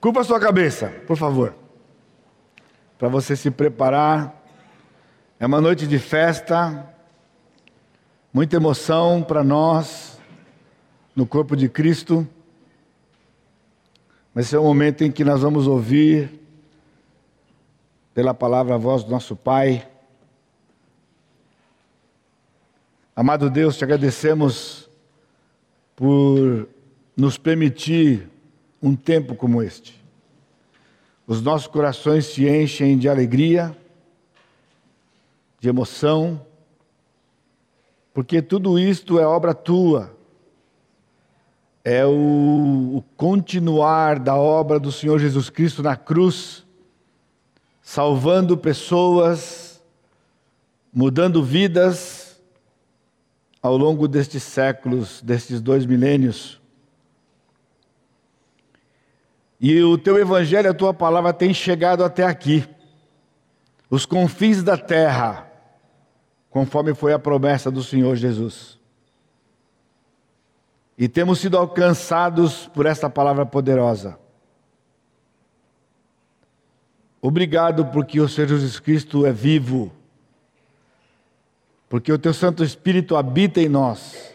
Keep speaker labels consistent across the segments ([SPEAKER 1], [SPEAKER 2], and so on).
[SPEAKER 1] Curva a sua cabeça, por favor. Para você se preparar. É uma noite de festa, muita emoção para nós no corpo de Cristo. Vai ser um momento em que nós vamos ouvir pela palavra a voz do nosso Pai. Amado Deus, te agradecemos por nos permitir um tempo como este. Os nossos corações se enchem de alegria, de emoção, porque tudo isto é obra tua, é o, o, continuar da obra do Senhor Jesus Cristo na cruz, salvando pessoas, mudando vidas ao longo destes séculos, destes dois milênios. E o teu evangelho, a tua palavra tem chegado até aqui, os confins da terra, conforme foi a promessa do Senhor Jesus. E temos sido alcançados por esta palavra poderosa. Obrigado porque o Senhor Jesus Cristo é vivo, porque o teu Santo Espírito habita em nós,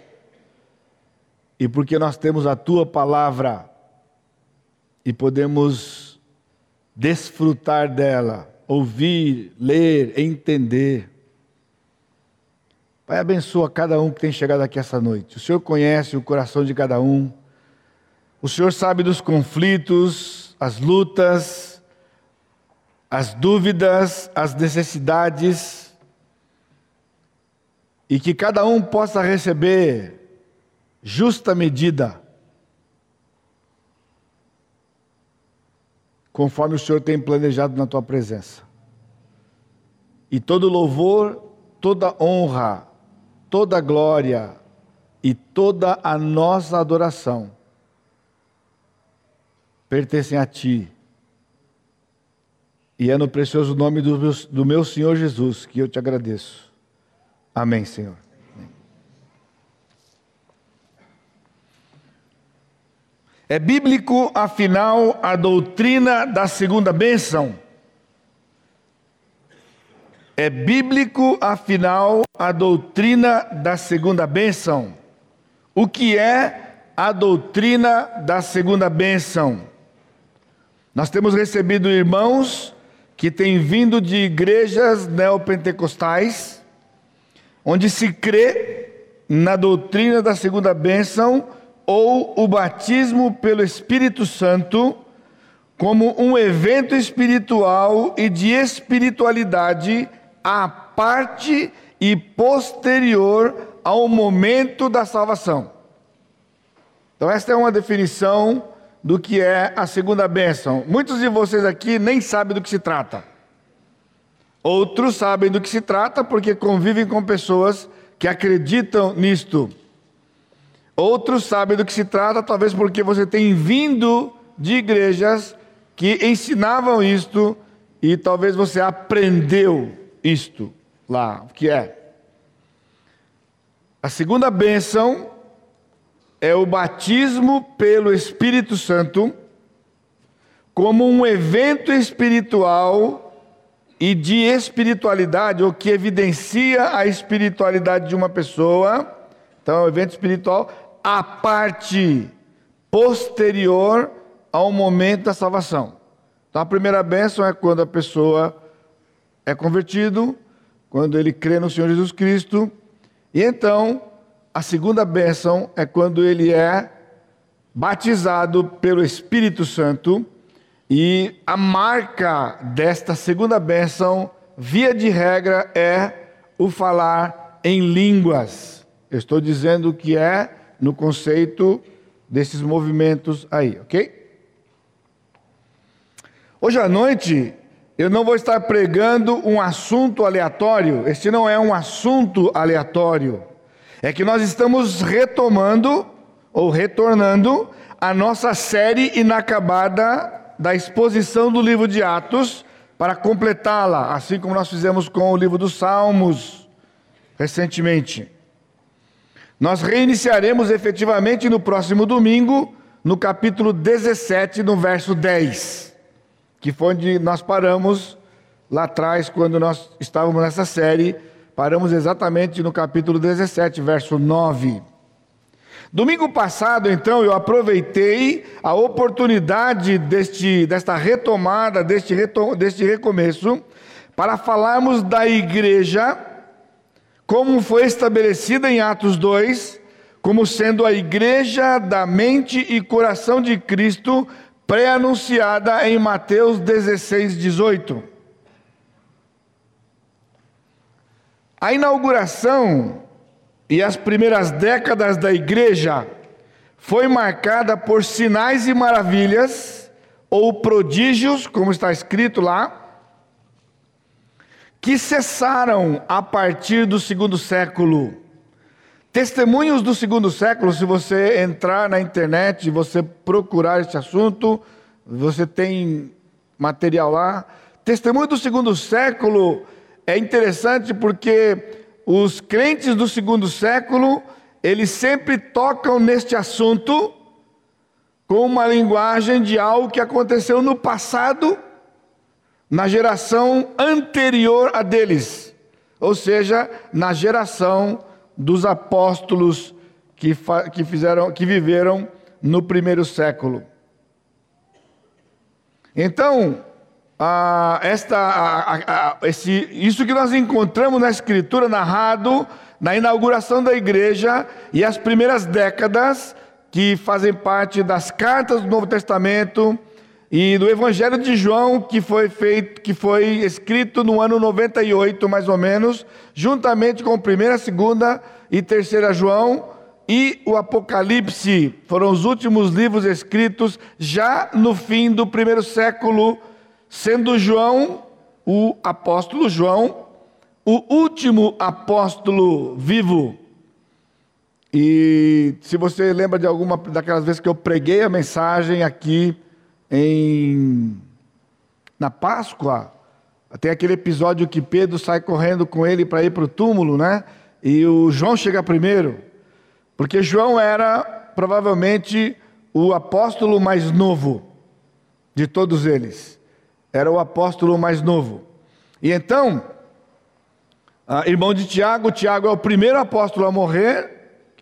[SPEAKER 1] e porque nós temos a tua palavra e podemos desfrutar dela, ouvir, ler, entender. Pai, abençoa cada um que tem chegado aqui essa noite. O Senhor conhece o coração de cada um. O Senhor sabe dos conflitos, as lutas, as dúvidas, as necessidades. E que cada um possa receber justa medida conforme o Senhor tem planejado na tua presença. E todo louvor, toda honra, toda glória e toda a nossa adoração pertencem a ti. E é no precioso nome do meu, do meu Senhor Jesus que eu te agradeço. Amém, Senhor. É bíblico, afinal, a doutrina da segunda bênção? É bíblico, afinal, a doutrina da segunda bênção? O que é a doutrina da segunda bênção? Nós temos recebido irmãos que têm vindo de igrejas neopentecostais, onde se crê na doutrina da segunda bênção ou o batismo pelo Espírito Santo como um evento espiritual e de espiritualidade à parte e posterior ao momento da salvação. Então, esta é uma definição do que é a segunda bênção. Muitos de vocês aqui nem sabem do que se trata. Outros sabem do que se trata porque convivem com pessoas que acreditam nisto. Outros sabem do que se trata, talvez porque você tem vindo de igrejas que ensinavam isto e talvez você aprendeu isto lá, o que é. A segunda bênção é o batismo pelo Espírito Santo como um evento espiritual e de espiritualidade, ou que evidencia a espiritualidade de uma pessoa. Então, é um evento espiritual a parte posterior ao momento da salvação. Então, a primeira bênção é quando a pessoa é convertido, quando ele crê no Senhor Jesus Cristo. E então, a segunda bênção é quando ele é batizado pelo Espírito Santo. E a marca desta segunda bênção, via de regra, é o falar em línguas. Eu estou dizendo que é no conceito desses movimentos aí, ok? Hoje à noite eu não vou estar pregando um assunto aleatório, este não é um assunto aleatório, é que nós estamos retomando ou retornando a nossa série inacabada da exposição do livro de Atos para completá-la, assim como nós fizemos com o livro dos Salmos recentemente. Nós reiniciaremos efetivamente no próximo domingo, no capítulo 17, no verso 10, que foi onde nós paramos lá atrás, quando nós estávamos nessa série, paramos exatamente no capítulo 17, verso 9. Domingo passado, então, eu aproveitei a oportunidade deste, desta retomada, deste, retom, deste recomeço, para falarmos da igreja, como foi estabelecida em Atos 2, como sendo a igreja da mente e coração de Cristo, pré-anunciada em Mateus 16, 18. A inauguração e as primeiras décadas da igreja foi marcada por sinais e maravilhas, ou prodígios, como está escrito lá, que cessaram a partir do segundo século. Testemunhos do segundo século, se você entrar na internet e você procurar esse assunto, você tem material lá. Testemunho do segundo século é interessante porque os crentes do segundo século, eles sempre tocam neste assunto com uma linguagem de algo que aconteceu no passado, na geração anterior a deles, ou seja, na geração dos apóstolos que, que, fizeram, que viveram no primeiro século. Então, ah, esta, ah, ah, esse, isso que nós encontramos na Escritura narrado na inauguração da igreja e as primeiras décadas que fazem parte das cartas do Novo Testamento e do Evangelho de João que foi feito, que foi escrito no ano 98 mais ou menos, juntamente com 1 2 e 3 João e o Apocalipse, foram os últimos livros escritos já no fim do primeiro século, sendo João, o apóstolo João, o último apóstolo vivo. E se você lembra de alguma daquelas vezes que eu preguei a mensagem aqui em na Páscoa, tem aquele episódio que Pedro sai correndo com ele para ir para o túmulo, né? E o João chega primeiro, porque João era provavelmente o apóstolo mais novo de todos eles. Era o apóstolo mais novo. E então, irmão de Tiago, Tiago é o primeiro apóstolo a morrer,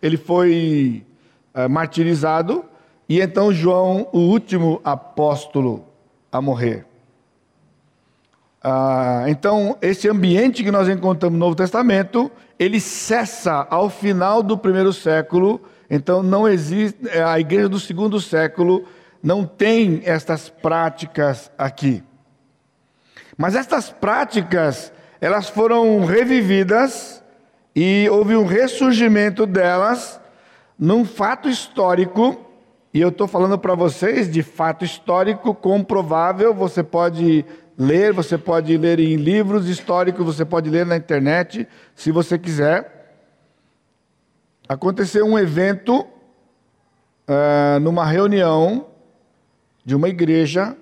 [SPEAKER 1] ele foi é, martirizado, e então João, o último apóstolo a morrer. Ah, então, esse ambiente que nós encontramos no Novo Testamento, ele cessa ao final do primeiro século. Então, não existe é, a igreja do segundo século não tem estas práticas aqui. Mas estas práticas, elas foram revividas e houve um ressurgimento delas num fato histórico e eu estou falando para vocês de fato histórico comprovável. Você pode ler, você pode ler em livros históricos, você pode ler na internet, se você quiser. Aconteceu um evento uh, numa reunião de uma igreja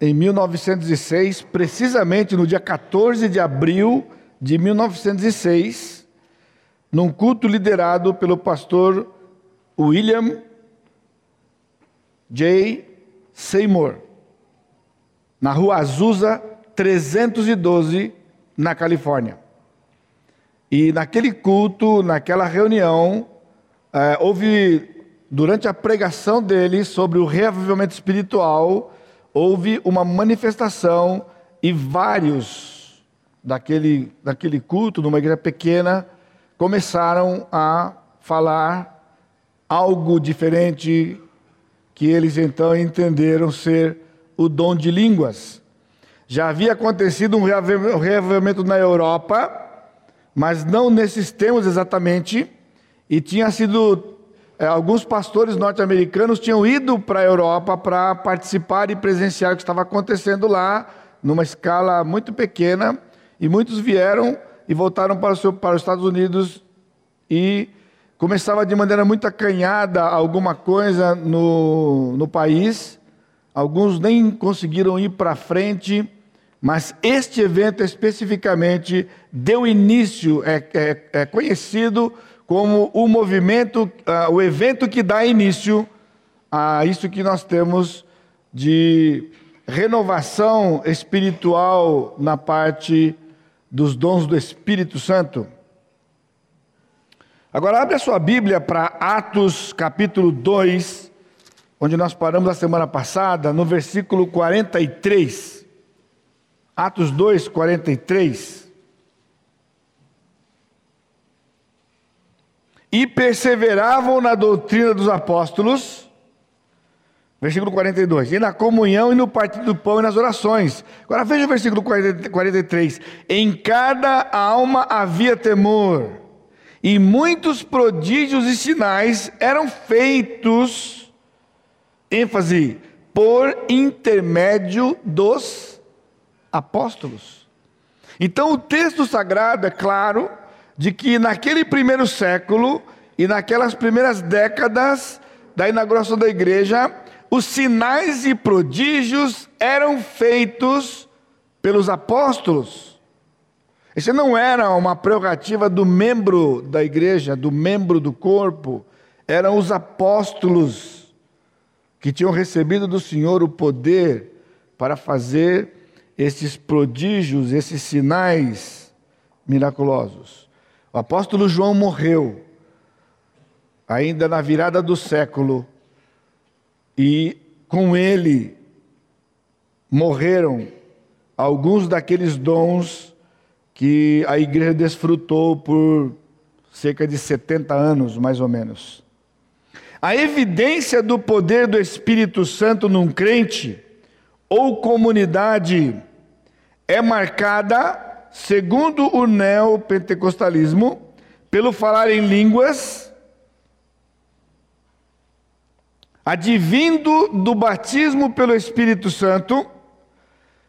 [SPEAKER 1] em 1906, precisamente no dia 14 de abril de 1906, num culto liderado pelo pastor William J. Seymour, na rua Azusa 312, na Califórnia. E naquele culto, naquela reunião, é, houve, durante a pregação dele sobre o reavivamento espiritual, houve uma manifestação e vários daquele, daquele culto, numa igreja pequena, começaram a falar algo diferente que eles então entenderam ser o dom de línguas. Já havia acontecido um reavivamento na Europa, mas não nesses termos exatamente, e tinha sido é, alguns pastores norte-americanos tinham ido para a Europa para participar e presenciar o que estava acontecendo lá, numa escala muito pequena, e muitos vieram e voltaram para, seu, para os Estados Unidos e começava de maneira muito acanhada alguma coisa no, no país, alguns nem conseguiram ir para frente, mas este evento especificamente deu início, é, é, é conhecido como o movimento, uh, o evento que dá início a isso que nós temos de renovação espiritual na parte dos dons do Espírito Santo. Agora abre a sua Bíblia para Atos capítulo 2, onde nós paramos a semana passada, no versículo 43. Atos 2, 43. E perseveravam na doutrina dos apóstolos, versículo 42, e na comunhão e no partido do pão e nas orações. Agora veja o versículo 43. Em cada alma havia temor e muitos prodígios e sinais eram feitos, ênfase, por intermédio dos apóstolos. Então o texto sagrado é claro de que naquele primeiro século e naquelas primeiras décadas da inauguração da igreja, os sinais e prodígios eram feitos pelos apóstolos. Isso não era uma prerrogativa do membro da igreja, do membro do corpo, eram os apóstolos que tinham recebido do Senhor o poder para fazer esses prodígios, esses sinais miraculosos. O apóstolo João morreu, ainda na virada do século, e com ele morreram alguns daqueles dons que a igreja desfrutou por cerca de 70 anos, mais ou menos. A evidência do poder do Espírito Santo num crente ou comunidade é marcada, segundo o neopentecostalismo, pelo falar em línguas, advindo do batismo pelo Espírito Santo,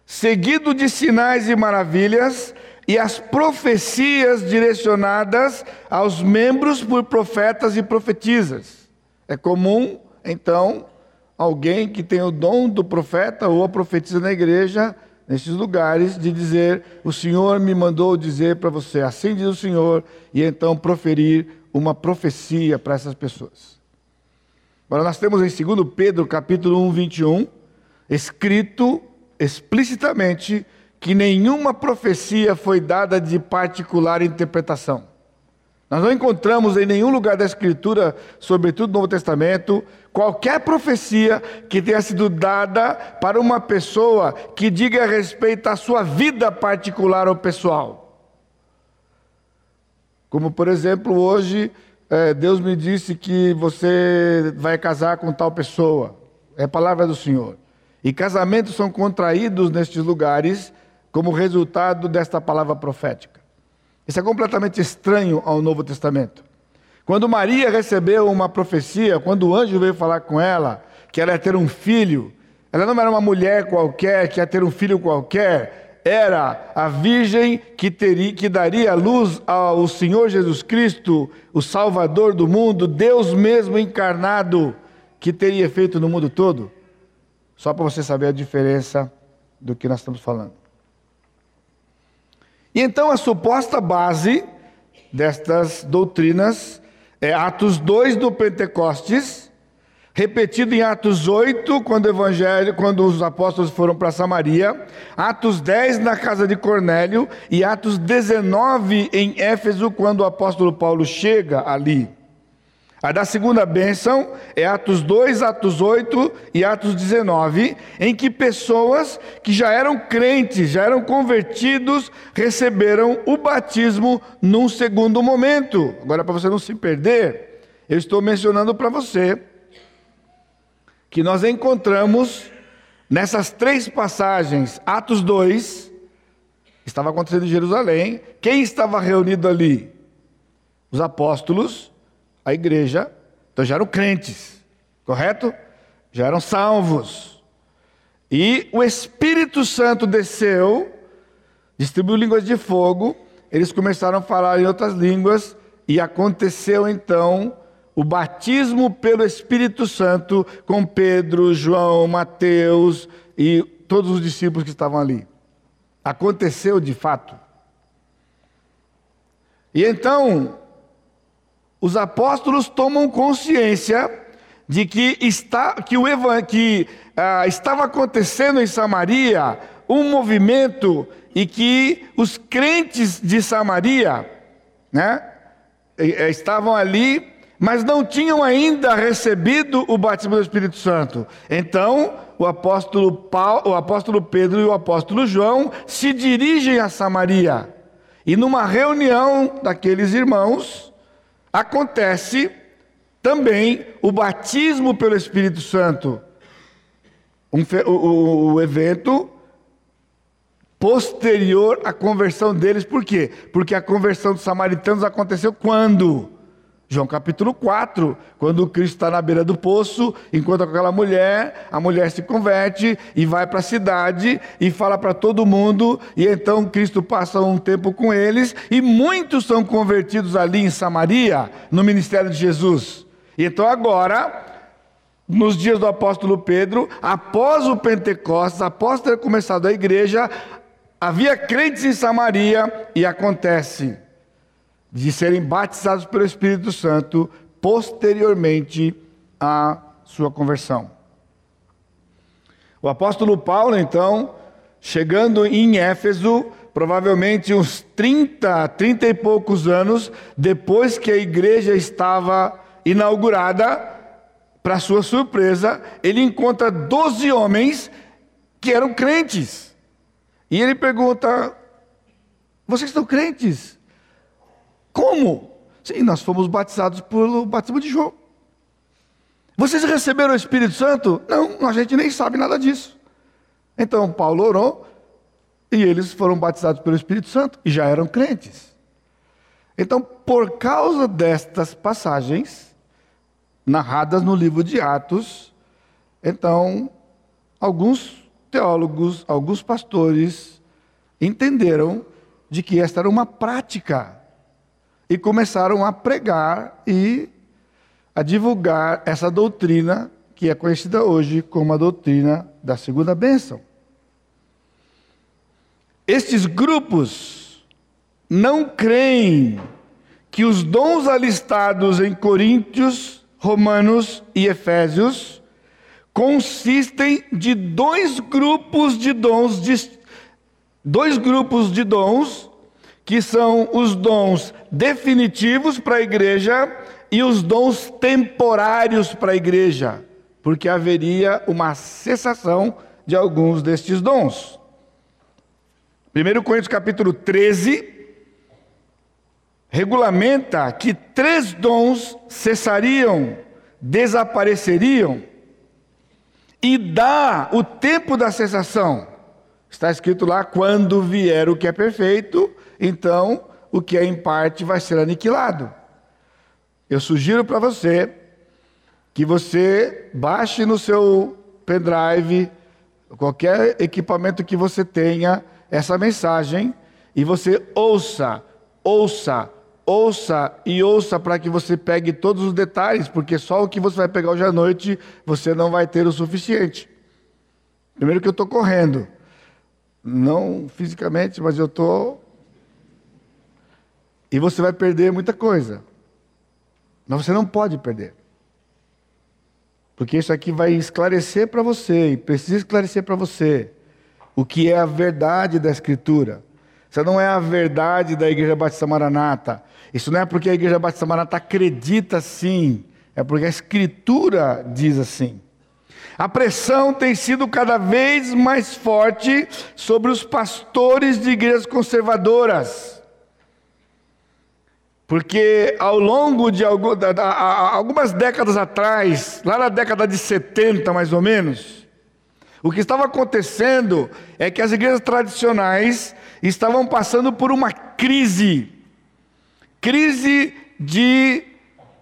[SPEAKER 1] seguido de sinais e maravilhas, e as profecias direcionadas aos membros por profetas e profetisas. É comum, então, alguém que tem o dom do profeta ou a profetisa na igreja, nesses lugares, de dizer: O Senhor me mandou dizer para você, assim diz o Senhor, e então proferir uma profecia para essas pessoas. Agora, nós temos em 2 Pedro, capítulo 1, 21, escrito explicitamente que nenhuma profecia foi dada de particular interpretação. Nós não encontramos em nenhum lugar da Escritura, sobretudo no Novo Testamento, qualquer profecia que tenha sido dada para uma pessoa que diga respeito à sua vida particular ou pessoal. Como, por exemplo, hoje, é, Deus me disse que você vai casar com tal pessoa. É palavra do Senhor. E casamentos são contraídos nestes lugares como resultado desta palavra profética. Isso é completamente estranho ao Novo Testamento. Quando Maria recebeu uma profecia, quando o anjo veio falar com ela que ela ia ter um filho, ela não era uma mulher qualquer que ia ter um filho qualquer, era a virgem que, teria, que daria luz ao Senhor Jesus Cristo, o Salvador do mundo, Deus mesmo encarnado, que teria feito no mundo todo. Só para você saber a diferença do que nós estamos falando. E então a suposta base destas doutrinas é Atos 2 do Pentecostes, repetido em Atos 8, quando, evangelho, quando os apóstolos foram para Samaria, Atos 10 na casa de Cornélio e Atos 19 em Éfeso, quando o apóstolo Paulo chega ali. A da segunda bênção é Atos 2, Atos 8 e Atos 19, em que pessoas que já eram crentes, já eram convertidos, receberam o batismo num segundo momento. Agora, para você não se perder, eu estou mencionando para você que nós encontramos nessas três passagens, Atos 2, estava acontecendo em Jerusalém, quem estava reunido ali? Os apóstolos a igreja, então já eram crentes, correto? Já eram salvos. E o Espírito Santo desceu, distribuiu línguas de fogo, eles começaram a falar em outras línguas, e aconteceu então o batismo pelo Espírito Santo com Pedro, João, Mateus e todos os discípulos que estavam ali. Aconteceu de fato. E então, os apóstolos tomam consciência de que, está, que, o, que ah, estava acontecendo em Samaria um movimento e que os crentes de Samaria né, estavam ali, mas não tinham ainda recebido o batismo do Espírito Santo. Então, o apóstolo, Paulo, o apóstolo Pedro e o apóstolo João se dirigem a Samaria. E numa reunião daqueles irmãos, acontece também o batismo pelo Espírito Santo. Um, o, o, evento posterior à conversão deles, por quê? Porque a conversão dos samaritanos aconteceu quando? João capítulo 4, quando Cristo está na beira do poço, encontra aquela mulher, a mulher se converte e vai para a cidade e fala para todo mundo, e então Cristo passa um tempo com eles, e muitos são convertidos ali em Samaria, no ministério de Jesus. E então agora, nos dias do apóstolo Pedro, após o Pentecostes, após ter começado a igreja, havia crentes em Samaria e acontece de serem batizados pelo Espírito Santo posteriormente à sua conversão. O apóstolo Paulo, então, chegando em Éfeso, provavelmente uns 30, 30 e poucos anos depois que a igreja estava inaugurada, para sua surpresa, ele encontra 12 homens que eram crentes. E ele pergunta: Vocês estão crentes? Como? Sim, nós fomos batizados pelo batismo de João. Vocês receberam o Espírito Santo? Não, a gente nem sabe nada disso. Então Paulo orou e eles foram batizados pelo Espírito Santo e já eram crentes. Então, por causa destas passagens narradas no livro de Atos, então alguns teólogos, alguns pastores entenderam de que esta era uma prática e começaram a pregar e a divulgar essa doutrina que é conhecida hoje como a doutrina da segunda bênção. Estes grupos não creem que os dons alistados em Coríntios, Romanos e Efésios consistem de dois grupos de dons, dois grupos de dons que são os dons definitivos para a igreja e os dons temporários para a igreja, porque haveria uma cessação de alguns destes dons. 1 Coríntios capítulo 13 regulamenta que três dons cessariam, desapareceriam, e dá o tempo da cessação. Está escrito lá: quando vier o que é perfeito, então o que é em parte vai ser aniquilado. Eu sugiro para você que você baixe no seu pendrive, qualquer equipamento que você tenha, essa mensagem e você ouça, ouça, ouça e ouça para que você pegue todos os detalhes, porque só o que você vai pegar hoje à noite você não vai ter o suficiente. Primeiro que eu estou correndo, não fisicamente, mas eu estou e você vai perder muita coisa. Mas você não pode perder. Porque isso aqui vai esclarecer para você, e precisa esclarecer para você, o que é a verdade da Escritura. Isso não é a verdade da Igreja Batista Maranata. Isso não é porque a Igreja Batista Maranata acredita assim, é porque a Escritura diz assim. A pressão tem sido cada vez mais forte sobre os pastores de igrejas conservadoras. Porque ao longo de algumas décadas atrás, lá na década de 70 mais ou menos, o que estava acontecendo é que as igrejas tradicionais estavam passando por uma crise crise de,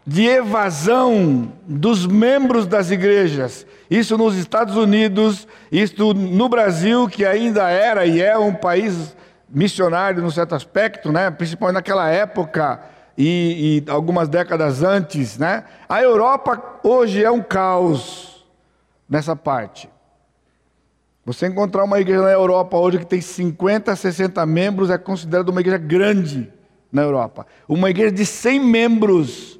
[SPEAKER 1] de evasão dos membros das igrejas. Isso nos Estados Unidos, isso no Brasil, que ainda era e é um país missionário no certo aspecto, né? principalmente naquela época e, e, algumas décadas antes. Né? A Europa hoje é um caos nessa parte. Você encontrar uma igreja na Europa hoje que tem 50, 60 membros é considerada uma igreja grande na Europa. Uma igreja de 100 membros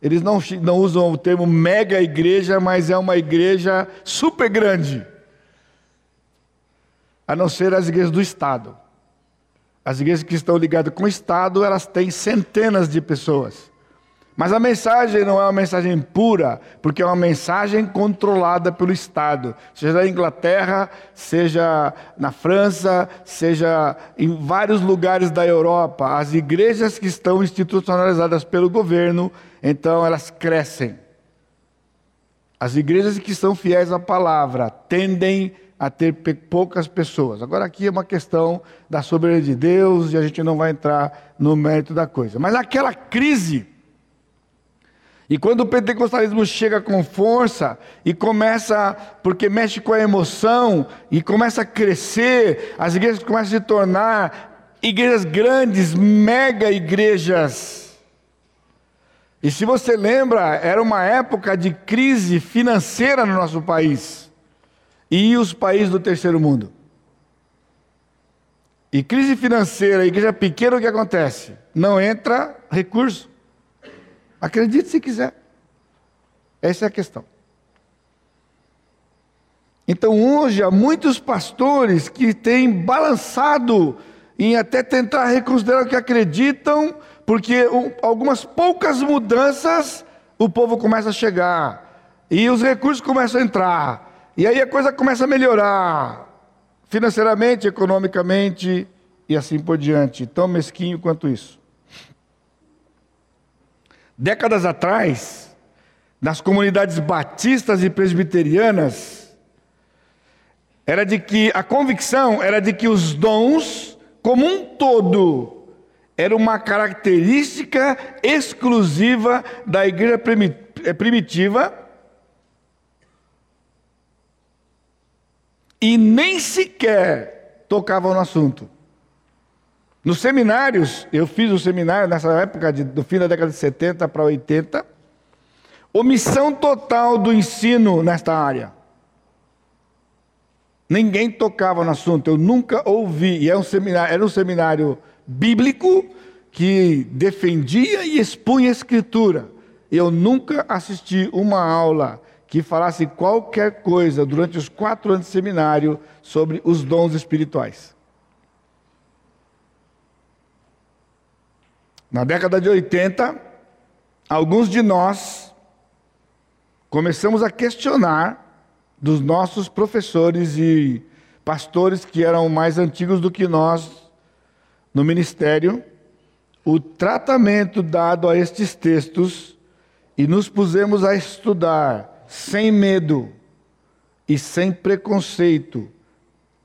[SPEAKER 1] Eles não, não usam o termo mega igreja, mas é uma igreja super grande. A não ser as igrejas do Estado. As igrejas que estão ligadas com o Estado, elas têm centenas de pessoas. Mas a mensagem não é uma mensagem pura, porque é uma mensagem controlada pelo Estado, seja na Inglaterra, seja na França, seja em vários lugares da Europa. As igrejas que estão institucionalizadas pelo governo, então elas crescem. As igrejas que são fiéis à palavra tendem a ter poucas pessoas. Agora, aqui é uma questão da soberania de Deus e a gente não vai entrar no mérito da coisa. Mas aquela crise e quando o pentecostalismo chega com força e começa, porque mexe com a emoção e começa a crescer, as igrejas começam a se tornar igrejas grandes, mega igrejas. E se você lembra, era uma época de crise financeira no nosso país e os países do terceiro mundo. E crise financeira, igreja pequena, o que acontece? Não entra recurso. Acredite se quiser. Essa é a questão. Então, hoje, há muitos pastores que têm balançado em até tentar reconsiderar o que acreditam, porque algumas poucas mudanças o povo começa a chegar, e os recursos começam a entrar, e aí a coisa começa a melhorar, financeiramente, economicamente e assim por diante. Tão mesquinho quanto isso. Décadas atrás, nas comunidades batistas e presbiterianas, era de que a convicção era de que os dons, como um todo, era uma característica exclusiva da igreja eh, primitiva e nem sequer tocavam no assunto. Nos seminários, eu fiz o seminário nessa época, de, do fim da década de 70 para 80, omissão total do ensino nesta área. Ninguém tocava no assunto, eu nunca ouvi, e era é um seminário, era um seminário bíblico que defendia e expunha a escritura. Eu nunca assisti uma aula que falasse qualquer coisa durante os quatro anos de seminário sobre os dons espirituais. Na década de 80, alguns de nós começamos a questionar dos nossos professores e pastores que eram mais antigos do que nós no ministério, o tratamento dado a estes textos e nos pusemos a estudar sem medo e sem preconceito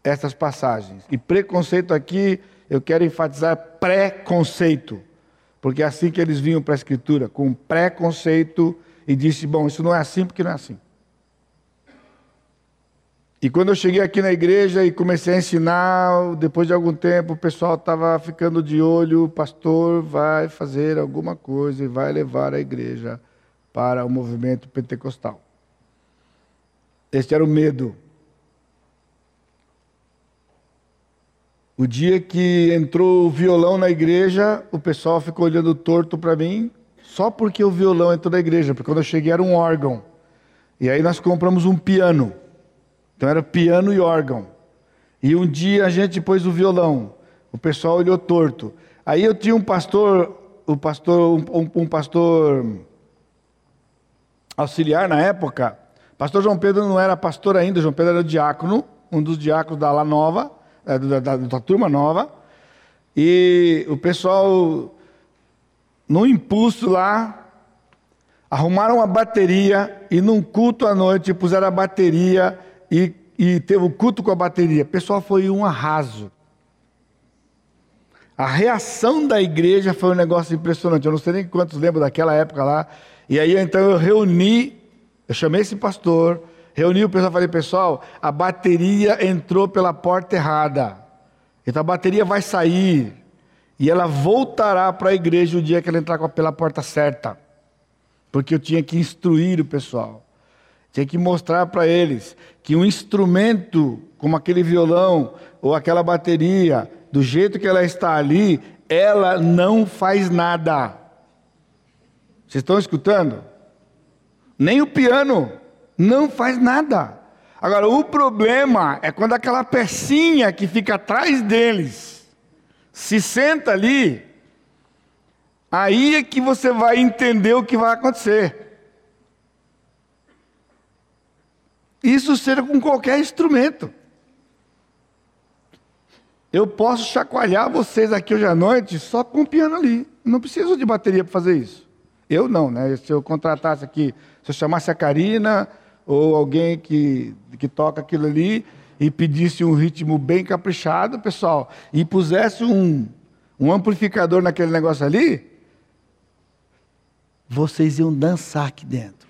[SPEAKER 1] estas passagens. E preconceito aqui, eu quero enfatizar preconceito porque é assim que eles vinham para a Escritura, com preconceito, e disse: Bom, isso não é assim porque não é assim. E quando eu cheguei aqui na igreja e comecei a ensinar, depois de algum tempo o pessoal estava ficando de olho: o pastor vai fazer alguma coisa e vai levar a igreja para o movimento pentecostal. Este era o medo O dia que entrou o violão na igreja, o pessoal ficou olhando torto para mim, só porque o violão entrou na igreja, porque quando eu cheguei era um órgão. E aí nós compramos um piano. Então era piano e órgão. E um dia a gente pôs o violão. O pessoal olhou torto. Aí eu tinha um pastor, o pastor, um, um pastor auxiliar na época. Pastor João Pedro não era pastor ainda, João Pedro era diácono, um dos diáconos da La Nova. É, da, da, da turma nova, e o pessoal, no impulso lá, arrumaram uma bateria e num culto à noite puseram a bateria e, e teve o um culto com a bateria. O pessoal foi um arraso. A reação da igreja foi um negócio impressionante. Eu não sei nem quantos lembram daquela época lá. E aí então eu reuni, eu chamei esse pastor, reuni o pessoal e falei, pessoal, a bateria entrou pela porta errada. Então a bateria vai sair e ela voltará para a igreja o dia que ela entrar pela porta certa. Porque eu tinha que instruir o pessoal. Tinha que mostrar para eles que um instrumento como aquele violão ou aquela bateria, do jeito que ela está ali, ela não faz nada. Vocês estão escutando? Nem o piano não faz nada. Agora, o problema é quando aquela pecinha que fica atrás deles se senta ali, aí é que você vai entender o que vai acontecer. Isso seja com qualquer instrumento. Eu posso chacoalhar vocês aqui hoje à noite só com o piano ali. Não preciso de bateria para fazer isso. Eu não, né? Se eu contratasse aqui, se eu chamasse a Karina ou alguém que, que toca aquilo ali e pedisse um ritmo bem caprichado, pessoal, e pusesse um, um amplificador naquele negócio ali, vocês iam dançar aqui dentro.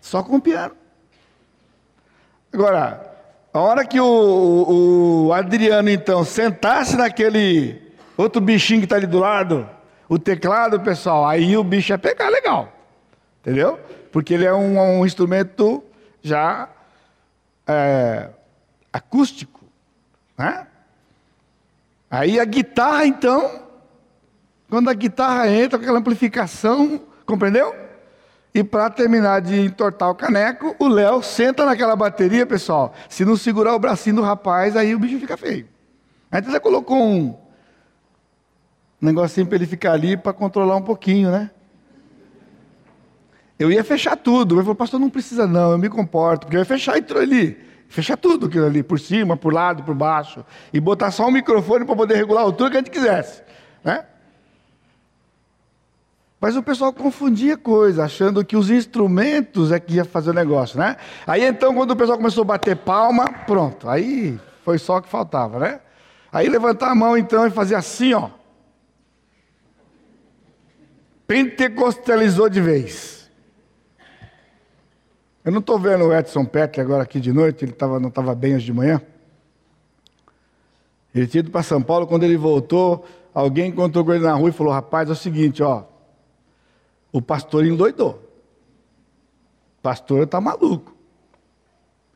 [SPEAKER 1] Só com o piano. Agora, a hora que o, o Adriano, então, sentasse naquele outro bichinho que está ali do lado, o teclado, pessoal, aí o bicho ia pegar legal. Entendeu? Porque ele é um, um instrumento já é, acústico. Né? Aí a guitarra, então, quando a guitarra entra com aquela amplificação, compreendeu? E para terminar de entortar o caneco, o Léo senta naquela bateria, pessoal. Se não segurar o bracinho do rapaz, aí o bicho fica feio. Aí você colocou um negocinho para ele ficar ali para controlar um pouquinho, né? Eu ia fechar tudo. Ele falou, pastor, não precisa não, eu me comporto. Porque eu ia fechar entrou ali. Fechar tudo aquilo ali, por cima, por lado, por baixo. E botar só um microfone para poder regular a altura que a gente quisesse. Né? Mas o pessoal confundia coisa, achando que os instrumentos é que ia fazer o negócio, né? Aí então, quando o pessoal começou a bater palma, pronto. Aí foi só o que faltava, né? Aí levantar a mão então e fazer assim, ó. Pentecostalizou de vez. Eu não estou vendo o Edson Petri agora aqui de noite, ele tava, não estava bem hoje de manhã. Ele tinha ido para São Paulo, quando ele voltou, alguém encontrou com ele na rua e falou: Rapaz, é o seguinte, ó, o pastor endoidou. O pastor está maluco.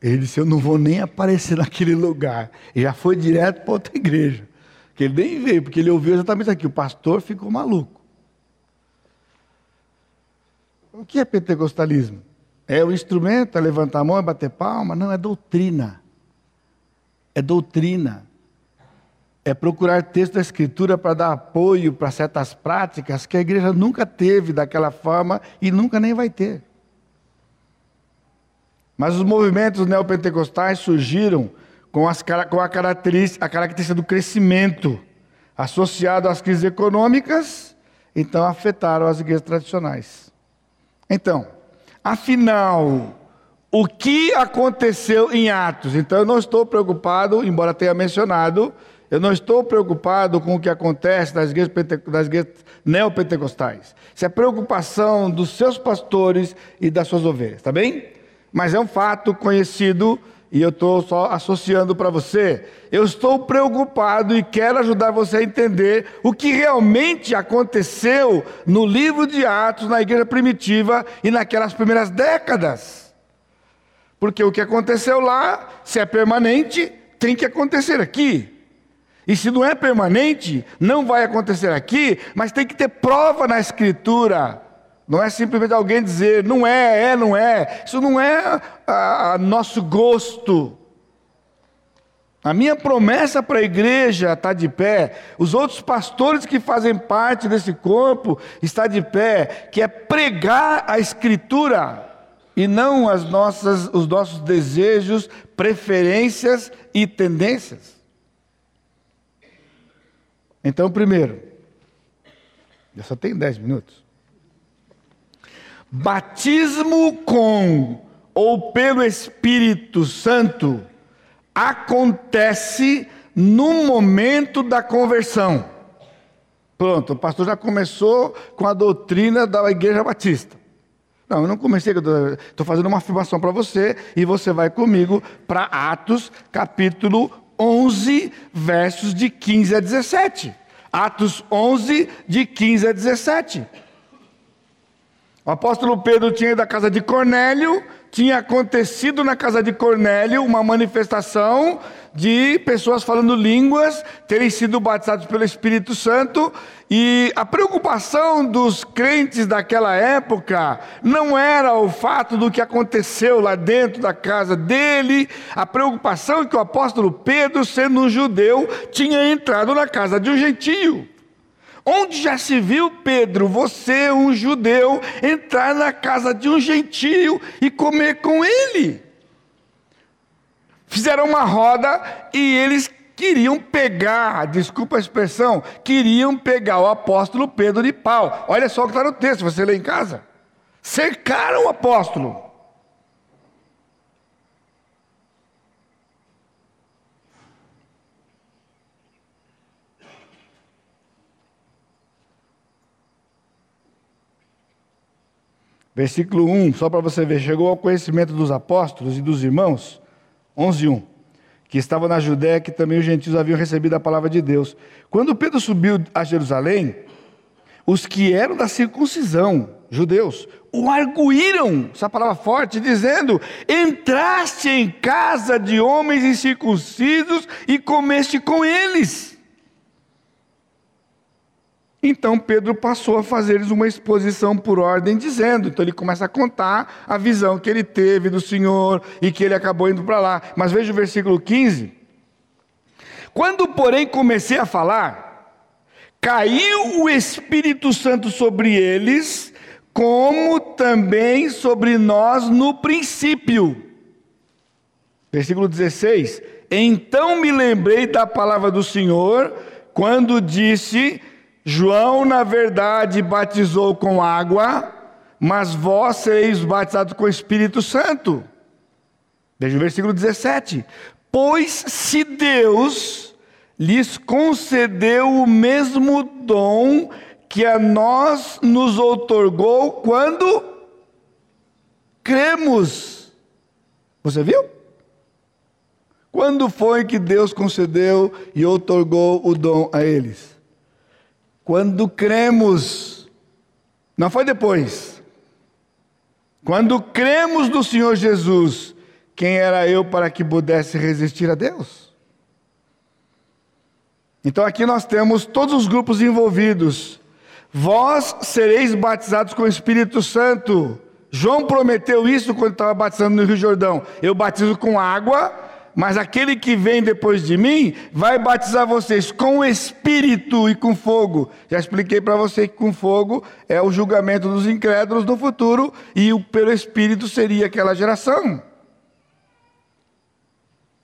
[SPEAKER 1] Ele disse: Eu não vou nem aparecer naquele lugar. E já foi direto para outra igreja. Que ele nem veio, porque ele ouviu exatamente aqui: o pastor ficou maluco. O que é pentecostalismo? É o instrumento, é levantar a mão, é bater palma? Não, é doutrina. É doutrina é procurar texto da Escritura para dar apoio para certas práticas que a igreja nunca teve daquela forma e nunca nem vai ter. Mas os movimentos neopentecostais surgiram com, as, com a, característica, a característica do crescimento, associado às crises econômicas, então afetaram as igrejas tradicionais. Então, afinal, o que aconteceu em Atos? Então, eu não estou preocupado, embora tenha mencionado, eu não estou preocupado com o que acontece nas igrejas, nas igrejas neopentecostais. Isso é preocupação dos seus pastores e das suas ovelhas, tá bem? Mas é um fato conhecido e eu estou só associando para você. Eu estou preocupado e quero ajudar você a entender o que realmente aconteceu no livro de Atos, na igreja primitiva e naquelas primeiras décadas. Porque o que aconteceu lá, se é permanente, tem que acontecer aqui. E se não é permanente, não vai acontecer aqui, mas tem que ter prova na Escritura. Não é simplesmente alguém dizer, não é, é, não é. Isso não é a, a nosso gosto. A minha promessa para a igreja está de pé, os outros pastores que fazem parte desse corpo está de pé, que é pregar a Escritura e não as nossas, os nossos desejos, preferências e tendências. Então, primeiro, eu só tenho dez minutos. Batismo com ou pelo Espírito Santo acontece no momento da conversão. Pronto, o pastor já começou com a doutrina da Igreja Batista. Não, eu não comecei, estou fazendo uma afirmação para você e você vai comigo para Atos capítulo 11, versos de 15 a 17. Atos 11, de 15 a 17. O apóstolo Pedro tinha ido à casa de Cornélio, tinha acontecido na casa de Cornélio uma manifestação de pessoas falando línguas, terem sido batizados pelo Espírito Santo, e a preocupação dos crentes daquela época não era o fato do que aconteceu lá dentro da casa dele, a preocupação é que o apóstolo Pedro, sendo um judeu, tinha entrado na casa de um gentio. Onde já se viu, Pedro, você, um judeu, entrar na casa de um gentio e comer com ele? Fizeram uma roda e eles queriam pegar, desculpa a expressão, queriam pegar o apóstolo Pedro de pau. Olha só o que está no texto, você lê em casa. Cercaram o apóstolo. Versículo 1, só para você ver, chegou ao conhecimento dos apóstolos e dos irmãos, 11, 1, que estavam na Judéia, que também os gentios haviam recebido a palavra de Deus. Quando Pedro subiu a Jerusalém, os que eram da circuncisão, judeus, o arguíram, essa palavra forte, dizendo: Entraste em casa de homens incircuncisos e comeste com eles. Então Pedro passou a fazer-lhes uma exposição por ordem, dizendo. Então ele começa a contar a visão que ele teve do Senhor e que ele acabou indo para lá. Mas veja o versículo 15. Quando, porém, comecei a falar, caiu o Espírito Santo sobre eles, como também sobre nós no princípio. Versículo 16: Então me lembrei da palavra do Senhor, quando disse João, na verdade, batizou com água, mas vós sereis batizados com o Espírito Santo. Veja o versículo 17. Pois se Deus lhes concedeu o mesmo dom que a nós nos outorgou quando cremos. Você viu? Quando foi que Deus concedeu e outorgou o dom a eles? Quando cremos, não foi depois. Quando cremos no Senhor Jesus, quem era eu para que pudesse resistir a Deus? Então aqui nós temos todos os grupos envolvidos. Vós sereis batizados com o Espírito Santo. João prometeu isso quando estava batizando no Rio Jordão. Eu batizo com água, mas aquele que vem depois de mim vai batizar vocês com o Espírito e com fogo. Já expliquei para você que com fogo é o julgamento dos incrédulos no futuro e o pelo Espírito seria aquela geração.